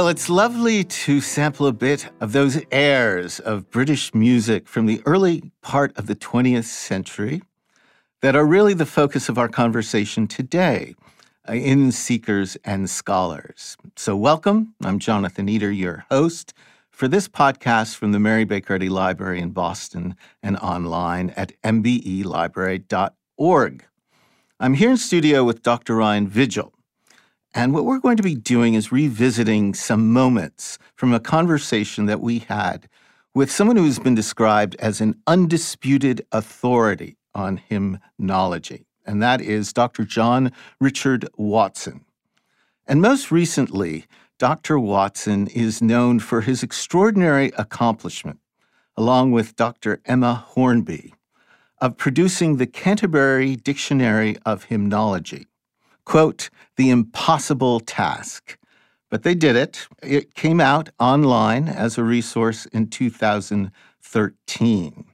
Well, it's lovely to sample a bit of those airs of British music from the early part of the 20th century that are really the focus of our conversation today uh, in Seekers and Scholars. So, welcome. I'm Jonathan Eder, your host for this podcast from the Mary Baker Eddy Library in Boston and online at mbelibrary.org. I'm here in studio with Dr. Ryan Vigil. And what we're going to be doing is revisiting some moments from a conversation that we had with someone who's been described as an undisputed authority on hymnology, and that is Dr. John Richard Watson. And most recently, Dr. Watson is known for his extraordinary accomplishment, along with Dr. Emma Hornby, of producing the Canterbury Dictionary of Hymnology quote, the impossible task. But they did it. It came out online as a resource in 2013.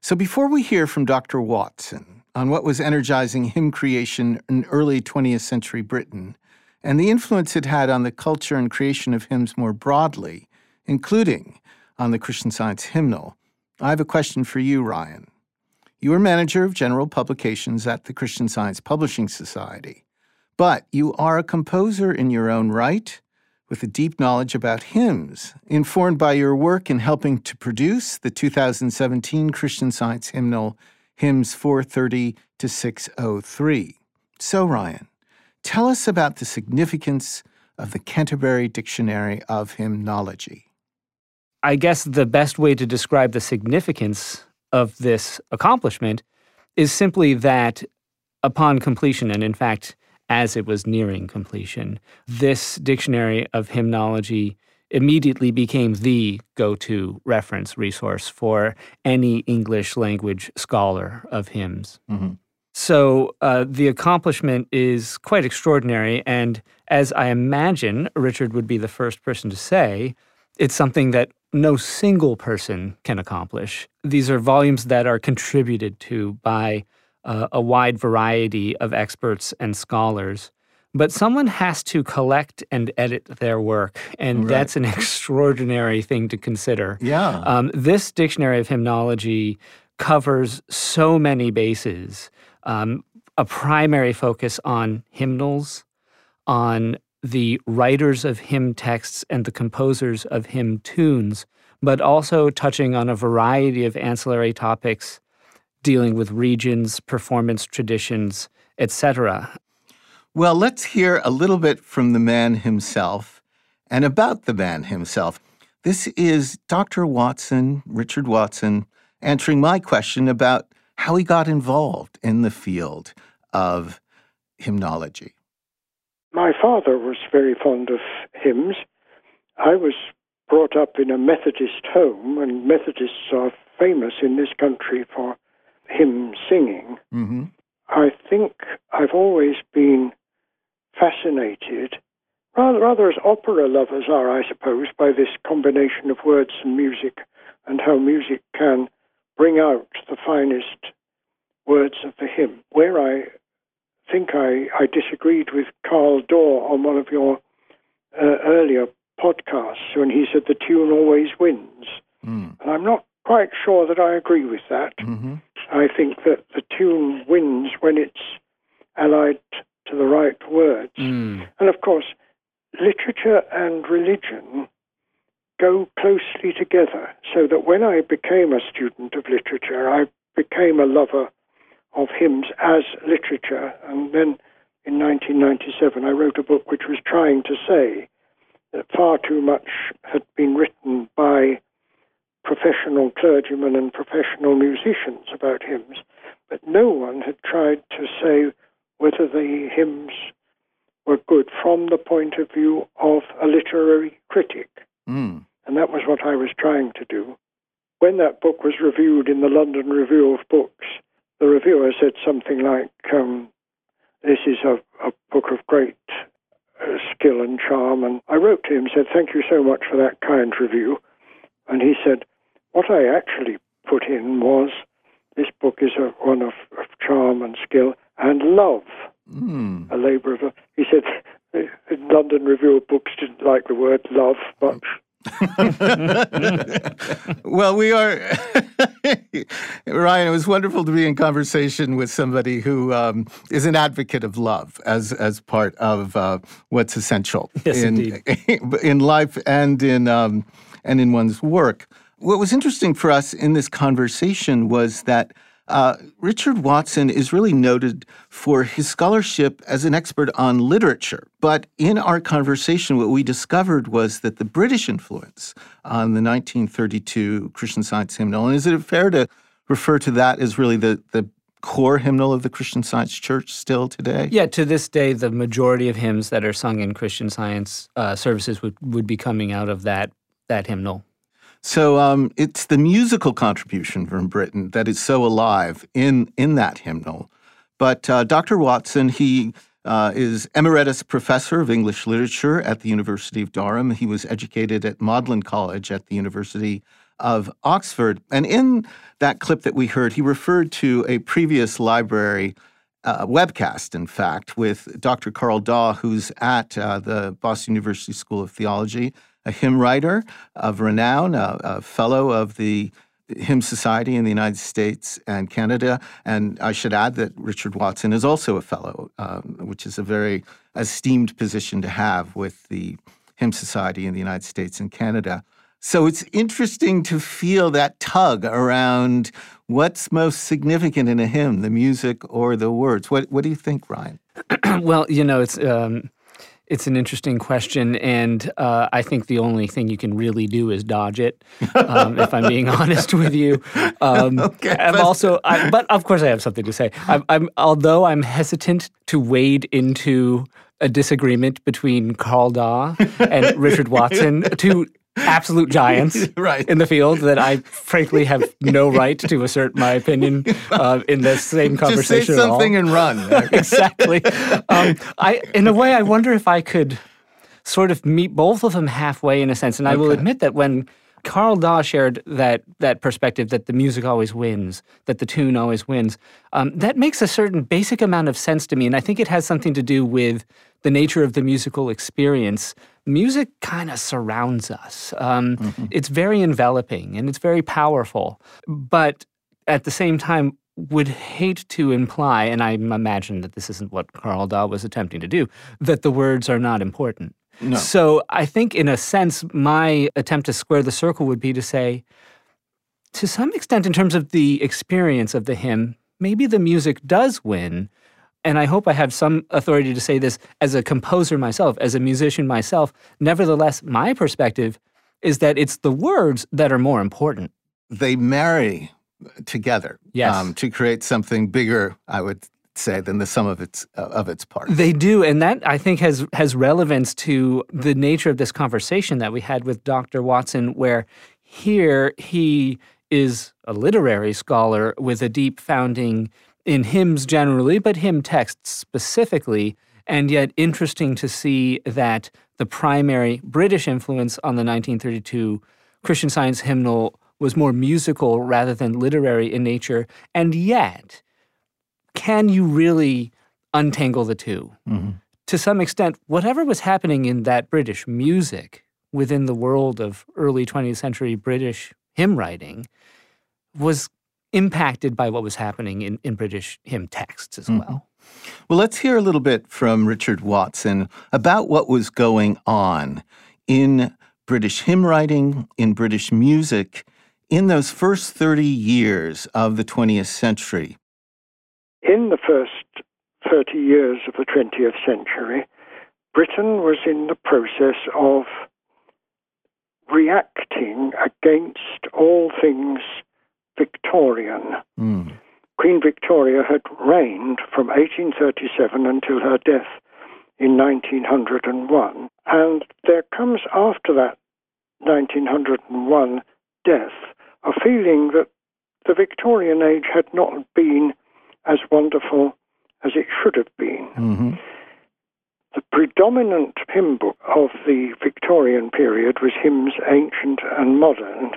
So before we hear from Dr. Watson on what was energizing hymn creation in early 20th century Britain and the influence it had on the culture and creation of hymns more broadly, including on the Christian Science hymnal, I have a question for you, Ryan. You are manager of general publications at the Christian Science Publishing Society. But you are a composer in your own right, with a deep knowledge about hymns, informed by your work in helping to produce the 2017 Christian Science hymnal, Hymns 430 to 603. So, Ryan, tell us about the significance of the Canterbury Dictionary of Hymnology. I guess the best way to describe the significance of this accomplishment is simply that upon completion, and in fact, as it was nearing completion. This dictionary of hymnology immediately became the go to reference resource for any English language scholar of hymns. Mm-hmm. So uh, the accomplishment is quite extraordinary. And as I imagine Richard would be the first person to say, it's something that no single person can accomplish. These are volumes that are contributed to by uh, a wide variety of experts and scholars. But someone has to collect and edit their work, and right. that's an extraordinary thing to consider. Yeah. Um, this dictionary of hymnology covers so many bases. Um, a primary focus on hymnals, on the writers of hymn texts and the composers of hymn tunes, but also touching on a variety of ancillary topics dealing with regions, performance traditions, etc. Well, let's hear a little bit from the man himself and about the man himself. This is Dr. Watson, Richard Watson, answering my question about how he got involved in the field of hymnology. My father was very fond of hymns. I was brought up in a Methodist home, and Methodists are famous in this country for hymn singing, mm-hmm. I think I've always been fascinated, rather, rather as opera lovers are, I suppose, by this combination of words and music and how music can bring out the finest words of the hymn. Where I think I, I disagreed with Carl Daw on one of your uh, earlier podcasts when he said the tune always wins. Mm. And I'm not quite sure that I agree with that. Mm-hmm. I think that the tune wins when it's allied to the right words. Mm. And of course, literature and religion go closely together, so that when I became a student of literature, I became a lover of hymns as literature. And then in 1997, I wrote a book which was trying to say that far too much had been written by professional clergymen and professional musicians about hymns, but no one had tried to say whether the hymns were good from the point of view of a literary critic. Mm. And that was what I was trying to do. When that book was reviewed in the London Review of Books, the reviewer said something like, um, This is a, a, book of great uh, skill and charm. And I wrote to him, said, Thank you so much for that kind review. And he said, what I actually put in was this book is a, one of, of, charm and skill and love, mm. a labor of love. He said, The London Review of Books didn't like the word love much. well, we are, Ryan. It was wonderful to be in conversation with somebody who um, is an advocate of love as as part of uh, what's essential yes, in in life and in um, and in one's work. What was interesting for us in this conversation was that uh, Richard Watson is really noted for his scholarship as an expert on literature. But in our conversation, what we discovered was that the British influence on the 1932 Christian Science hymnal, and is it fair to refer to that as really the, the core hymnal of the Christian Science Church still today? Yeah, to this day, the majority of hymns that are sung in Christian Science uh, services would, would be coming out of that that hymnal. So um, it's the musical contribution from Britain that is so alive in in that hymnal. But uh, Dr. Watson, he uh, is emeritus professor of English literature at the University of Durham. He was educated at Magdalen College at the University of Oxford. And in that clip that we heard, he referred to a previous library uh, webcast, in fact, with Dr. Carl Daw, who's at uh, the Boston University School of Theology a hymn writer of renown, a, a fellow of the Hymn Society in the United States and Canada. And I should add that Richard Watson is also a fellow, um, which is a very esteemed position to have with the Hymn Society in the United States and Canada. So it's interesting to feel that tug around what's most significant in a hymn, the music or the words. What, what do you think, Ryan? well, you know, it's. Um it's an interesting question, and uh, I think the only thing you can really do is dodge it. Um, if I'm being honest with you, um, okay, I'm also, I, but of course, I have something to say. I'm, I'm, although I'm hesitant to wade into a disagreement between Carl Daw and Richard Watson to absolute giants right. in the field that I frankly have no right to assert my opinion uh, in the same conversation. Just say something and run. exactly. Um, I, in a way, I wonder if I could sort of meet both of them halfway in a sense. And I okay. will admit that when Carl Daw shared that that perspective that the music always wins, that the tune always wins. Um, that makes a certain basic amount of sense to me, and I think it has something to do with the nature of the musical experience music kind of surrounds us. Um, mm-hmm. It's very enveloping and it's very powerful, but at the same time, would hate to imply, and I imagine that this isn't what Carl Daw was attempting to do, that the words are not important. No. So I think, in a sense, my attempt to square the circle would be to say, to some extent, in terms of the experience of the hymn, maybe the music does win, and I hope I have some authority to say this as a composer myself, as a musician myself. Nevertheless, my perspective is that it's the words that are more important. They marry together yes. um, to create something bigger, I would say, than the sum of its uh, of its parts. They do, and that I think has has relevance to the nature of this conversation that we had with Dr. Watson, where here he is a literary scholar with a deep founding in hymns generally, but hymn texts specifically. And yet, interesting to see that the primary British influence on the 1932 Christian Science hymnal was more musical rather than literary in nature. And yet, can you really untangle the 2 mm-hmm. To some extent, whatever was happening in that British music within the world of early 20th century British hymn writing was impacted by what was happening in, in British hymn texts as mm-hmm. well. Well, let's hear a little bit from Richard Watson about what was going on in British hymn writing, in British music, in those first 30 years of the 20th century. In the first 30 years of the 20th century, Britain was in the process of reacting against all things Victorian. Mm. Queen Victoria had reigned from 1837 until her death in 1901. And there comes after that 1901 death a feeling that the Victorian age had not been as wonderful as it should have been. Mm-hmm. The predominant hymn book of the Victorian period was hymns ancient and modern,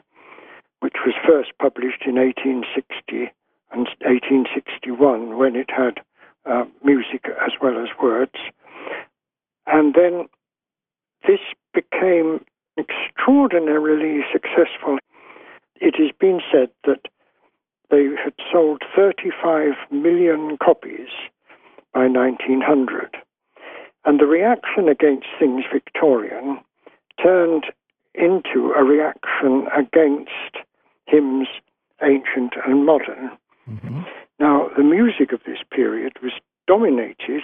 which was first published in 1860 and 1861 when it had uh, music as well as words. And then this became extraordinarily successful. It has been said that they had sold 35 million copies by 1900. And the reaction against things Victorian turned into a reaction against hymns ancient and modern. Mm-hmm. Now, the music of this period was dominated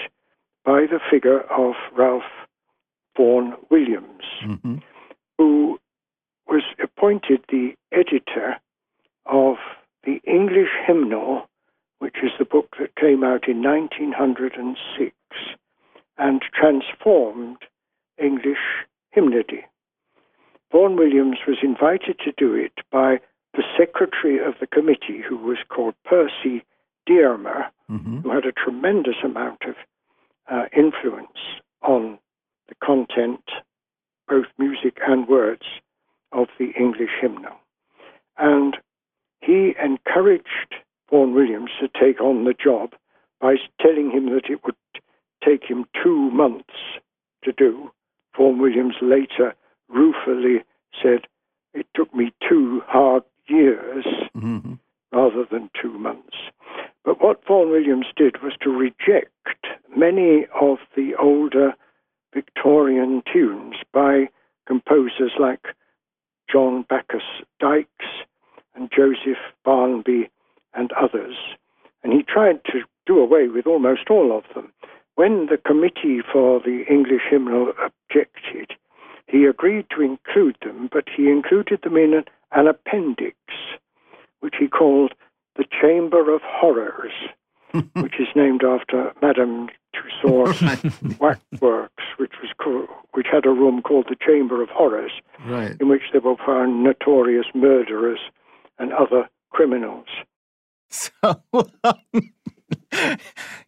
by the figure of Ralph Vaughan Williams, mm-hmm. who was appointed the editor of the English Hymnal, which is the book that came out in 1906 and transformed English hymnody. Vaughan Williams was invited to do it by the secretary of the committee, who was called Percy Dearmer, mm-hmm. who had a tremendous amount of uh, influence on the content, both music and words, of the English hymnal. And he encouraged Vaughan Williams to take on the job by telling him that it would take him two months to do. Vaughan Williams later ruefully said, It took me two hard years mm-hmm. rather than two months. But what Vaughan Williams did was to reject many of the older Victorian tunes by composers like John Bacchus Dykes and Joseph Barnby and others. And he tried to do away with almost all of them. When the Committee for the English Hymnal objected, he agreed to include them, but he included them in an, an appendix, which he called the Chamber of Horrors, which is named after Madame Tussauds Waxworks, which was called, which had a room called the Chamber of Horrors, right. in which there were found notorious murderers and other criminals. So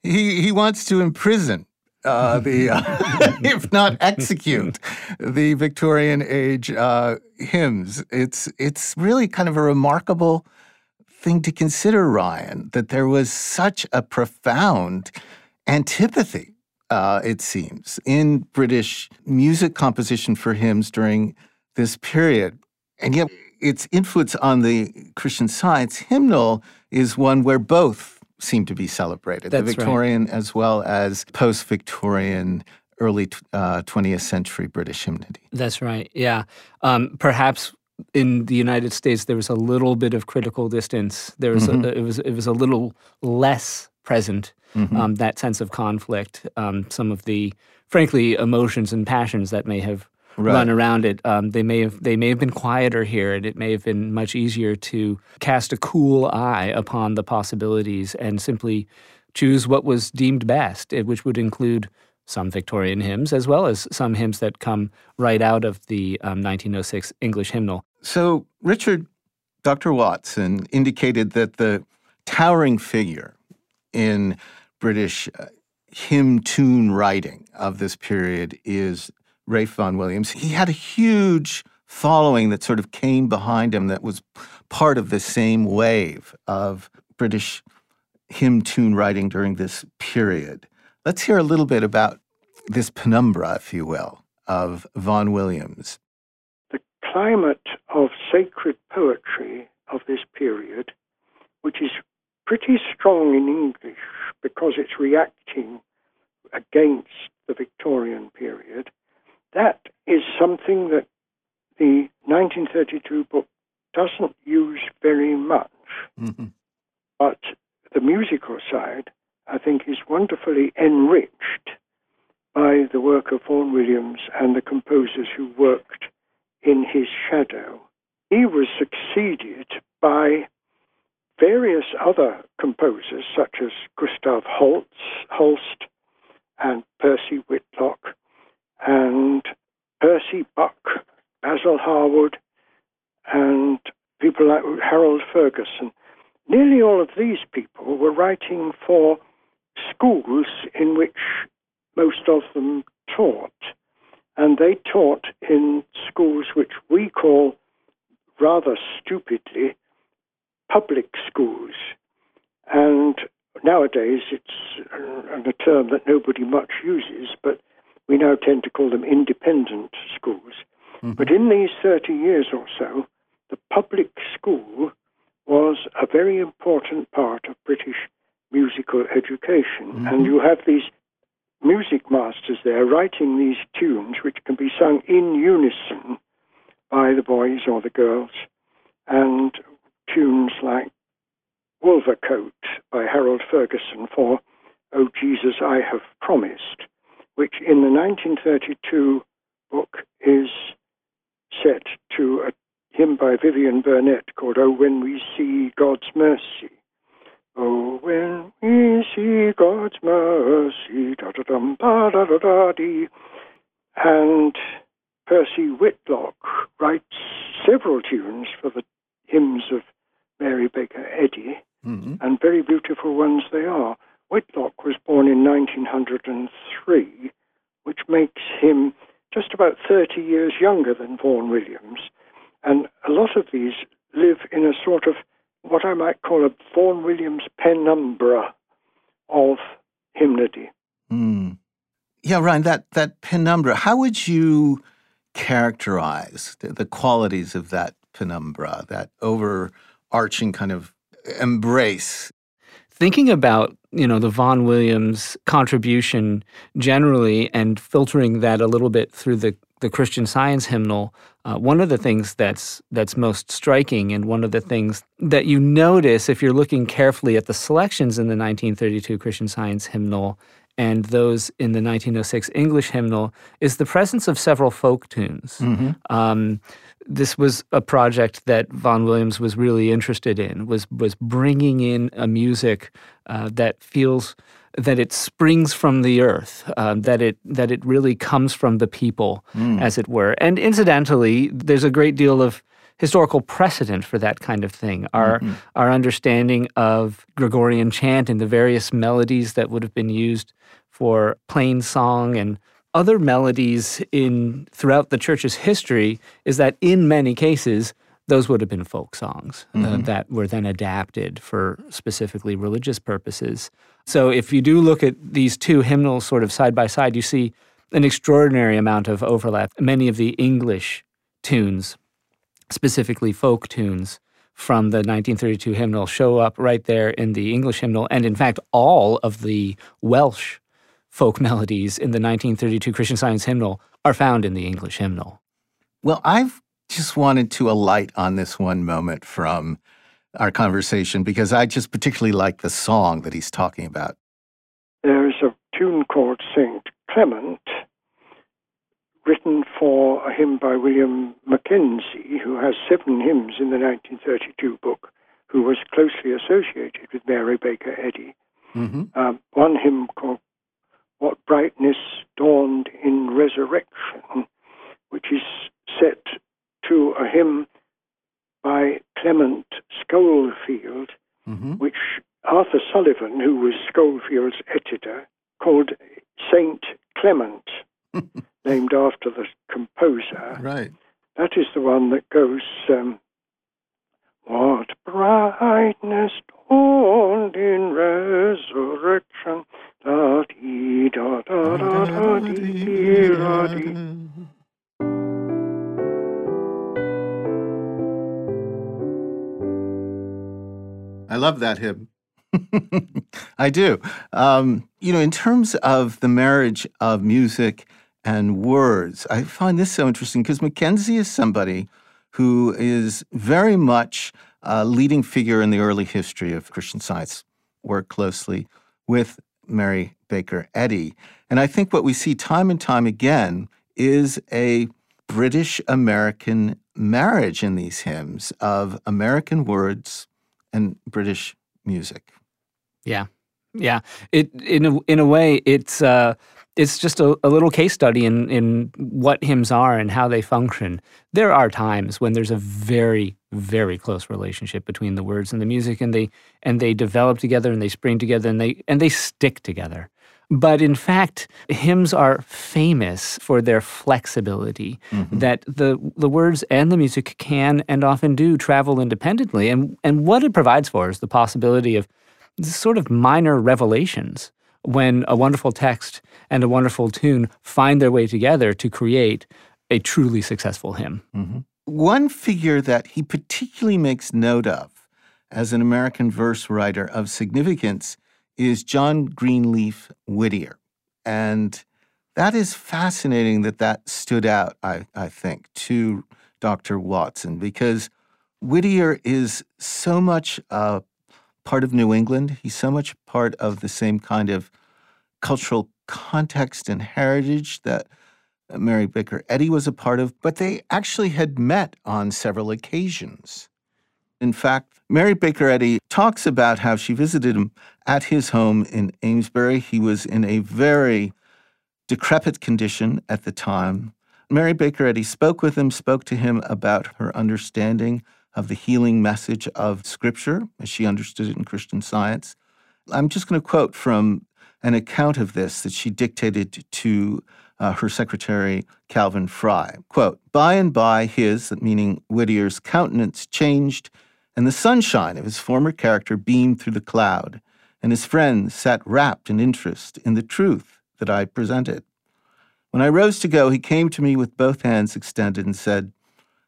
he he wants to imprison uh, the, uh, if not execute, the Victorian age uh, hymns. It's it's really kind of a remarkable thing to consider, Ryan, that there was such a profound antipathy. Uh, it seems in British music composition for hymns during this period, and yet its influence on the Christian Science hymnal is one where both seem to be celebrated That's the Victorian right. as well as post Victorian early uh, 20th century British hymnody. That's right, yeah. Um, perhaps in the United States there was a little bit of critical distance. There was mm-hmm. a, it was it was a little less present. Mm-hmm. Um, that sense of conflict, um, some of the frankly emotions and passions that may have right. run around it. Um, they may have they may have been quieter here, and it may have been much easier to cast a cool eye upon the possibilities and simply choose what was deemed best, eh, which would include some Victorian hymns as well as some hymns that come right out of the um, 1906 English hymnal. So Richard, Dr. Watson indicated that the towering figure in British uh, hymn tune writing of this period is Ralph Vaughan Williams, he had a huge following that sort of came behind him that was part of the same wave of British hymn tune writing during this period. Let's hear a little bit about this penumbra, if you will, of Vaughan Williams. The climate of sacred poetry of this period, which is pretty strong in English because it's reacting against the Victorian period, that is something that the 1932 book doesn't use very much. Mm-hmm. But the musical side, I think, is wonderfully enriched by the work of Vaughan Williams and the composers who worked in his shadow. He was succeeded by various other composers, such as Gustav Holst, Holst and Percy Whitlock, and Percy Buck, Basil Harwood, and people like Harold Ferguson. Nearly all of these people were writing for schools in which most of them taught. And they taught in schools which we call rather stupidly public schools. And nowadays it's a term that nobody much uses, but we now tend to call them independent schools. Mm-hmm. But in these 30 years or so, the public school was a very important part of British musical education. Mm-hmm. And you have these music masters there writing these tunes which can be sung in unison by the boys or the girls. And tunes like Wolvercote by Harold Ferguson for Oh Jesus, I Have Promised, which in the 1932 book is set to a hymn by Vivian Burnett called Oh When We See God's Mercy. Oh, when we see God's mercy, da da dum da da da da dee. And Percy Whitlock writes several tunes for the hymns of Mary Baker Eddy, mm-hmm. and very beautiful ones they are. Whitlock was born in 1903, which makes him just about 30 years younger than Vaughan Williams. And a lot of these live in a sort of what I might call a Vaughan Williams penumbra of hymnody. Mm. Yeah, Ryan, that, that penumbra, how would you characterize the, the qualities of that penumbra, that overarching kind of embrace? Thinking about you know the Vaughan Williams contribution generally, and filtering that a little bit through the the Christian Science hymnal, uh, one of the things that's that's most striking, and one of the things that you notice if you're looking carefully at the selections in the 1932 Christian Science hymnal and those in the 1906 English hymnal, is the presence of several folk tunes. Mm-hmm. Um, this was a project that Vaughan Williams was really interested in was was bringing in a music uh, that feels that it springs from the earth, uh, that it that it really comes from the people, mm. as it were. And incidentally, there's a great deal of historical precedent for that kind of thing. Our mm-hmm. our understanding of Gregorian chant and the various melodies that would have been used for plain song and other melodies in throughout the church's history is that in many cases those would have been folk songs uh, mm-hmm. uh, that were then adapted for specifically religious purposes. So if you do look at these two hymnals sort of side by side, you see an extraordinary amount of overlap. Many of the English tunes, specifically folk tunes from the 1932 hymnal, show up right there in the English hymnal. And in fact, all of the Welsh folk melodies in the 1932 Christian Science hymnal are found in the English hymnal. Well, I've just wanted to alight on this one moment from our conversation because I just particularly like the song that he's talking about. There's a tune called St. Clement, written for a hymn by William Mackenzie, who has seven hymns in the 1932 book, who was closely associated with Mary Baker Eddy. Mm-hmm. Um, one hymn called What Brightness Dawned in Resurrection, which is set to a hymn by Clement Scholefield, mm-hmm. which Arthur Sullivan, who was Scholefield's editor, called Saint Clement, named after the composer. Right. That is the one that goes, um, What brightness dawned in resurrection, da dee da da da da dee da dee. I love that hymn. I do. Um, you know, in terms of the marriage of music and words, I find this so interesting because Mackenzie is somebody who is very much a leading figure in the early history of Christian science, worked closely with Mary Baker Eddy. And I think what we see time and time again is a British American marriage in these hymns of American words and British music. Yeah, yeah. It in a, in a way it's uh, it's just a, a, little case study in in what hymns are and how they function. There are times when there's a very very close relationship between the words and the music, and they and they develop together and they spring together and they and they stick together. But in fact, hymns are famous for their flexibility, mm-hmm. that the, the words and the music can and often do travel independently. And, and what it provides for is the possibility of sort of minor revelations when a wonderful text and a wonderful tune find their way together to create a truly successful hymn. Mm-hmm. One figure that he particularly makes note of as an American verse writer of significance is John Greenleaf Whittier. And that is fascinating that that stood out, I, I think, to Dr. Watson, because Whittier is so much a part of New England. He's so much part of the same kind of cultural context and heritage that uh, Mary Baker Eddy was a part of, but they actually had met on several occasions. In fact, Mary Baker Eddy talks about how she visited him at his home in Amesbury. He was in a very decrepit condition at the time. Mary Baker Eddy spoke with him, spoke to him about her understanding of the healing message of Scripture as she understood it in Christian science. I'm just going to quote from an account of this that she dictated to uh, her secretary, Calvin Fry. Quote, By and by, his, meaning Whittier's, countenance changed, and the sunshine of his former character beamed through the cloud, and his friends sat rapt in interest in the truth that I presented. When I rose to go, he came to me with both hands extended and said,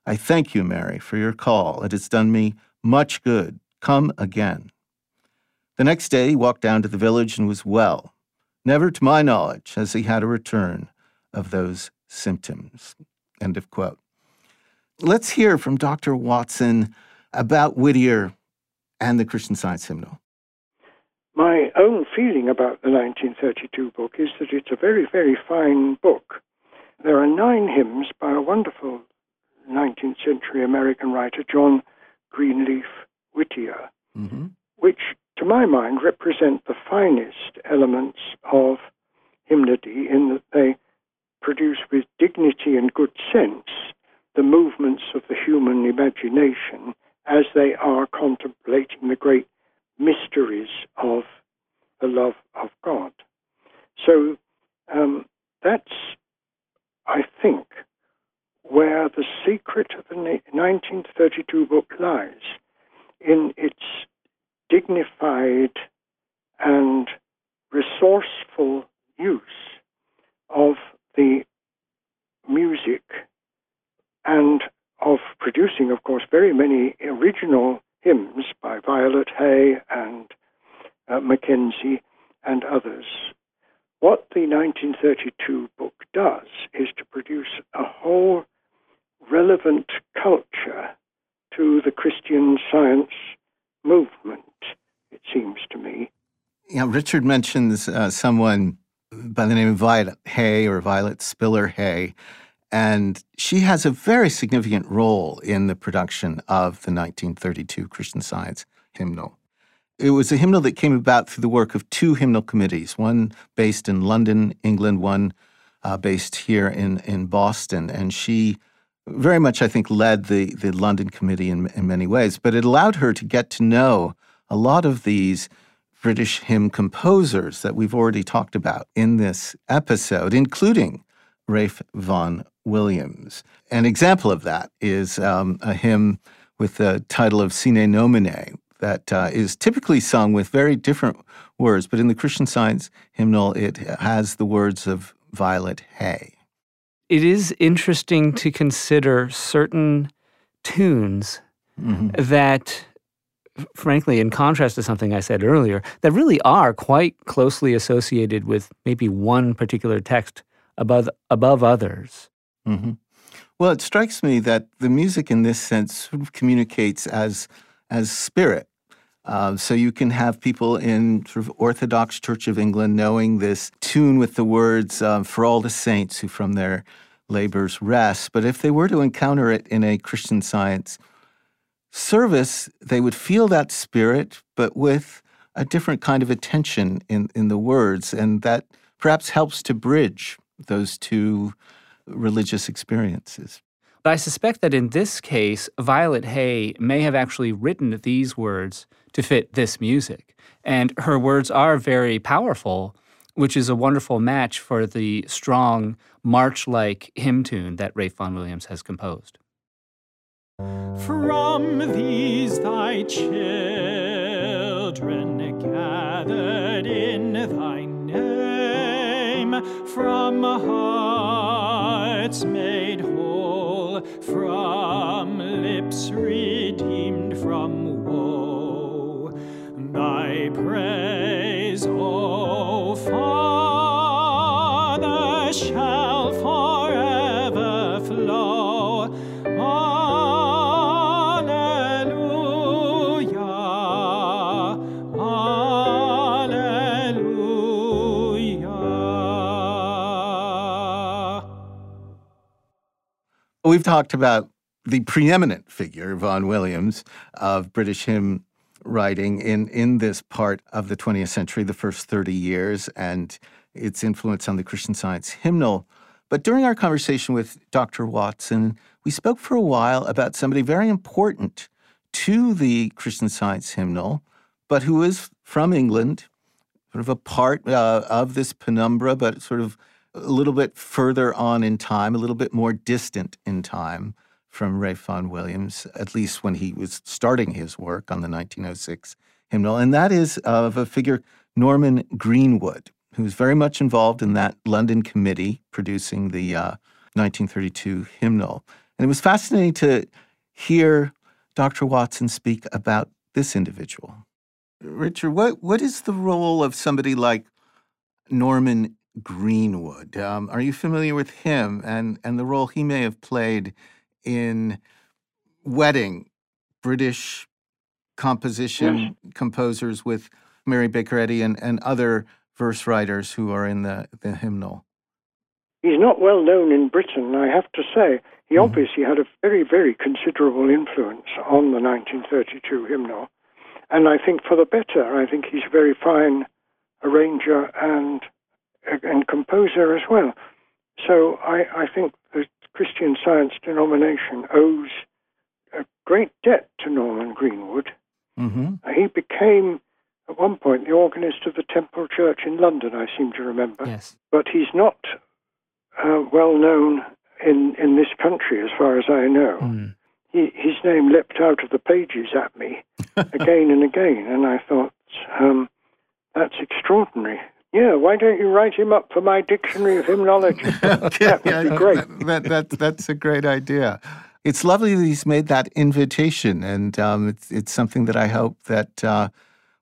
I thank you, Mary, for your call. It has done me much good. Come again. The next day, he walked down to the village and was well. Never, to my knowledge, has he had a return of those symptoms. End of quote. Let's hear from Dr. Watson about Whittier and the Christian Science hymnal. My own feeling about the 1932 book is that it's a very, very fine book. There are nine hymns by a wonderful 19th century American writer John Greenleaf Whittier, mm-hmm. which, to my mind, represent the finest elements of hymnody in that they produce with dignity and good sense the movements of the human imagination as they are contemplating the great mysteries of the love of God. So um, that's, I think, where the secret of the 1932 book lies in its dignified and resourceful use of the music and of producing, of course, very many original hymns by Violet Hay and uh, Mackenzie and others. What the 1932 book does is to produce a whole relevant culture to the Christian science movement, it seems to me. Yeah, Richard mentions uh, someone by the name of Violet Hay or Violet Spiller Hay, and she has a very significant role in the production of the 1932 Christian Science hymnal. It was a hymnal that came about through the work of two hymnal committees, one based in London, England, one uh, based here in, in Boston. And she very much, I think, led the, the London Committee in, in many ways, but it allowed her to get to know a lot of these British hymn composers that we've already talked about in this episode, including Ralph Vaughan Williams. An example of that is um, a hymn with the title of Sine Nomine that uh, is typically sung with very different words, but in the Christian Science hymnal, it has the words of Violet Hay it is interesting to consider certain tunes mm-hmm. that frankly in contrast to something i said earlier that really are quite closely associated with maybe one particular text above above others mm-hmm. well it strikes me that the music in this sense sort of communicates as as spirit uh, so you can have people in sort of Orthodox Church of England knowing this tune with the words uh, "For all the saints who from their labors rest." But if they were to encounter it in a Christian Science service, they would feel that spirit, but with a different kind of attention in in the words, and that perhaps helps to bridge those two religious experiences. But I suspect that in this case, Violet Hay may have actually written these words to fit this music. And her words are very powerful, which is a wonderful match for the strong march like hymn tune that Ralph Vaughan Williams has composed. From these thy children gathered in thy name from hearts made from lips redeemed from woe. Thy praise, O Father, shall We've talked about the preeminent figure, Vaughan Williams, of British hymn writing in, in this part of the 20th century, the first 30 years, and its influence on the Christian Science hymnal. But during our conversation with Dr. Watson, we spoke for a while about somebody very important to the Christian Science hymnal, but who is from England, sort of a part uh, of this penumbra, but sort of a little bit further on in time, a little bit more distant in time from Ray Williams, at least when he was starting his work on the 1906 hymnal. And that is of a figure, Norman Greenwood, who's very much involved in that London committee producing the uh, 1932 hymnal. And it was fascinating to hear Dr. Watson speak about this individual. Richard, what, what is the role of somebody like Norman Greenwood? Um, are you familiar with him and, and the role he may have played in wedding British composition composers with Mary Baker Eddy and, and other verse writers who are in the, the hymnal? He's not well known in Britain, I have to say. He Mhm. obviously had a very, very considerable influence on the 1932 hymnal. And I think for the better. I think he's a very fine arranger and, and composer as well. So I, I think the Christian Science denomination owes a great debt to Norman Greenwood. Mm-hmm. He became, at one point, the organist of the Temple Church in London, I seem to remember Yes. but he's not uh, well known in, in this country, as far as I know. Mm. He, his name leapt out of the pages at me again and again, and I thought, um, that's extraordinary. Yeah, why don't you write him up for my dictionary of hymnology? that would be great. That, that, that's a great idea. It's lovely that he's made that invitation, and um, it's, it's something that I hope that uh,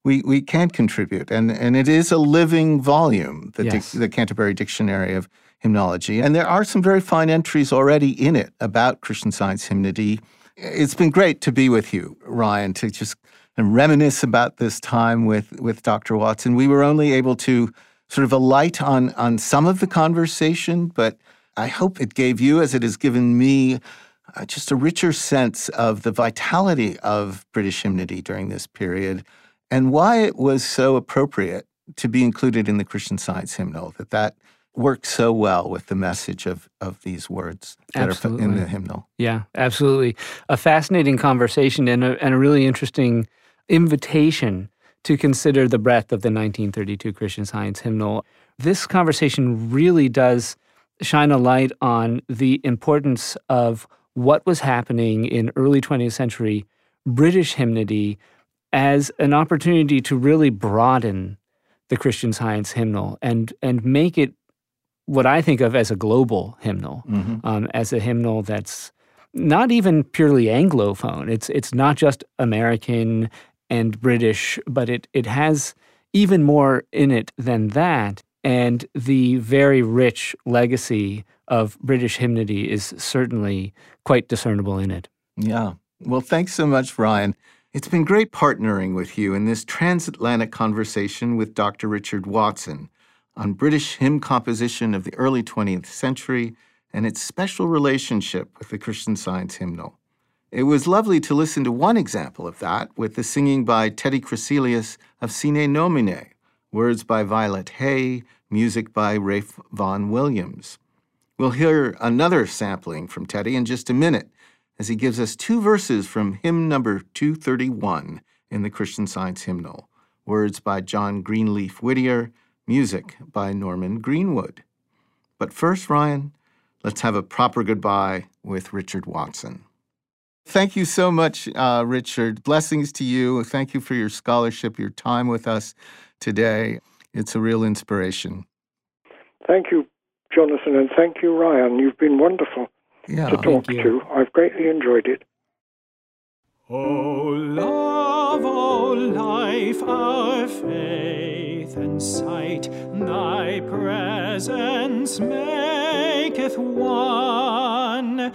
we, we can contribute. And, and it is a living volume, the, dic- the Canterbury Dictionary of Hymnology. And there are some very fine entries already in it about Christian Science hymnody. It's been great to be with you, Ryan, to just reminisce about this time with, with Dr. Watson. We were only able to sort of alight on, on some of the conversation, but I hope it gave you, as it has given me, uh, just a richer sense of the vitality of British hymnody during this period and why it was so appropriate to be included in the Christian Science hymnal, that that worked so well with the message of, of these words that are in Absolutely. the hymnal. Yeah, absolutely. A fascinating conversation and a, and a really interesting invitation to consider the breadth of the 1932 Christian Science hymnal. This conversation really does shine a light on the importance of what was happening in early 20th century British hymnody as an opportunity to really broaden the Christian Science hymnal and and make it what I think of as a global hymnal, um, as a hymnal that's not even purely Anglophone. It's it's not just American and British, but it it has even more in it than that. And the very rich legacy of British hymnody is certainly quite discernible in it. Yeah. Well, thanks so much, Ryan. It's been great partnering with you in this transatlantic conversation with Dr. Richard Watson on British hymn composition of the early 20th century and its special relationship with the Christian Science hymnal. It was lovely to listen to one example of that with the singing by Teddy Crecelius of Sine Nomine, words by Violet Hay, music by Ralph Vaughan Williams. We'll hear another sampling from Teddy in just a minute as he gives us two verses from hymn number 231 in the Christian Science hymnal, words by John Greenleaf Whittier, music by Norman Greenwood. But first, Ryan, let's have a proper goodbye with Richard Watson. Thank you so much, uh, Richard. Blessings to you. Thank you for your scholarship, your time with us today. It's a real inspiration. Thank you, Jonathan, and thank you, Ryan. You've been wonderful Yeah. to talk to. I've greatly enjoyed it. Oh, love, O life, our faith and sight, thy presence maketh one,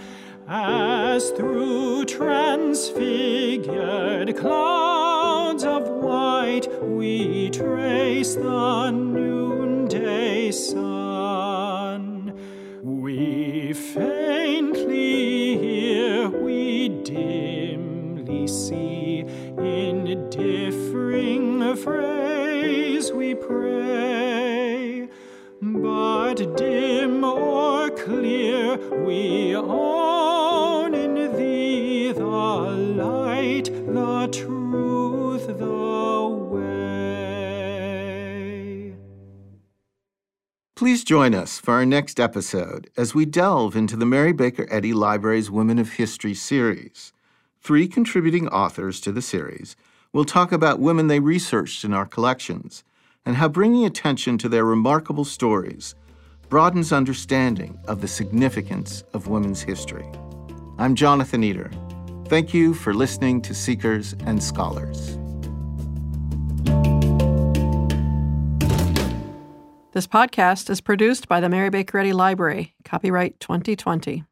as through transfigured clouds of white we trace the noonday sun. We faintly hear, we dimly see, in differing phrase we pray. But dim or clear, we the light, the truth, the way. Please join us for our next episode as we delve into the Mary Baker Eddy Library's Women of History series. Three contributing authors to the series will talk about women they researched in our collections and how bringing attention to their remarkable stories broadens understanding of the significance of women's history. I'm Jonathan Eder. Thank you for listening to Seekers and Scholars. This podcast is produced by the Mary Baker Eddy Library. Copyright 2020.